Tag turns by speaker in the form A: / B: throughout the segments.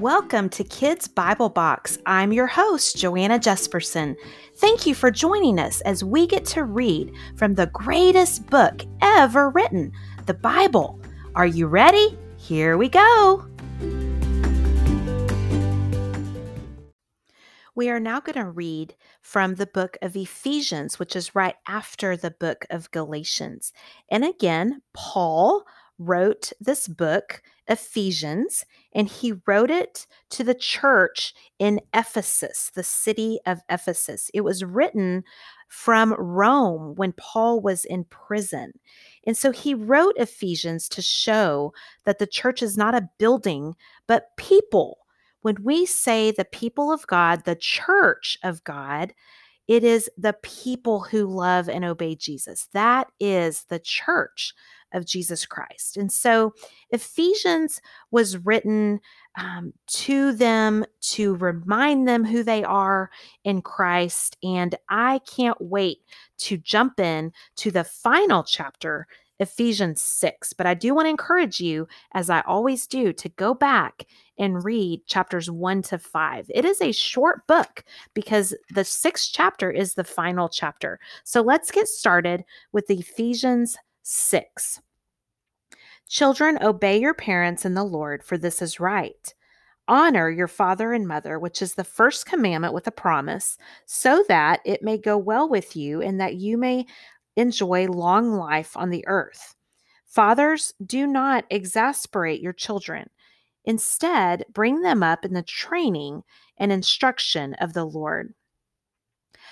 A: Welcome to Kids Bible Box. I'm your host, Joanna Jesperson. Thank you for joining us as we get to read from the greatest book ever written, the Bible. Are you ready? Here we go. We are now going to read from the book of Ephesians, which is right after the book of Galatians. And again, Paul wrote this book, Ephesians, and he wrote it to the church in Ephesus, the city of Ephesus. It was written from Rome when Paul was in prison. And so he wrote Ephesians to show that the church is not a building, but people. When we say the people of God, the church of God, it is the people who love and obey Jesus. That is the church of Jesus Christ. And so Ephesians was written um, to them to remind them who they are in Christ. And I can't wait to jump in to the final chapter Ephesians 6. But I do want to encourage you, as I always do, to go back and read chapters 1 to 5. It is a short book because the sixth chapter is the final chapter. So let's get started with Ephesians 6. Children, obey your parents in the Lord, for this is right. Honor your father and mother, which is the first commandment with a promise, so that it may go well with you and that you may enjoy long life on the earth. Fathers, do not exasperate your children. Instead, bring them up in the training and instruction of the Lord.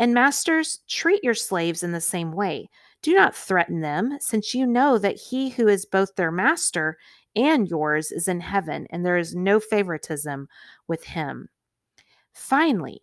A: And masters, treat your slaves in the same way. Do not threaten them, since you know that he who is both their master and yours is in heaven, and there is no favoritism with him. Finally,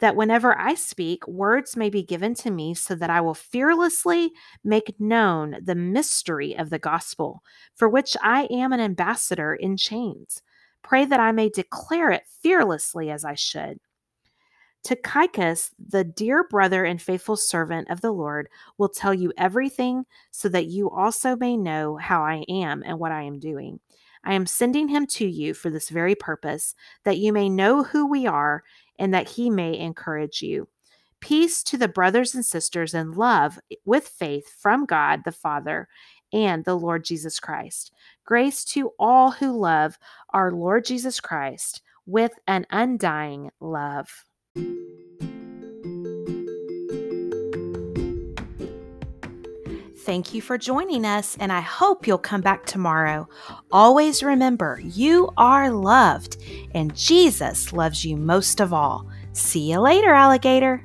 A: that whenever I speak, words may be given to me so that I will fearlessly make known the mystery of the gospel, for which I am an ambassador in chains. Pray that I may declare it fearlessly as I should. To Tychicus, the dear brother and faithful servant of the Lord, will tell you everything so that you also may know how I am and what I am doing. I am sending him to you for this very purpose, that you may know who we are and that he may encourage you. Peace to the brothers and sisters and love eh, with faith from God the Father and the Lord Jesus Christ. Grace to all who love our Lord Jesus Christ with an undying love. Thank you for joining us, and I hope you'll come back tomorrow. Always remember, you are loved, and Jesus loves you most of all. See you later, alligator.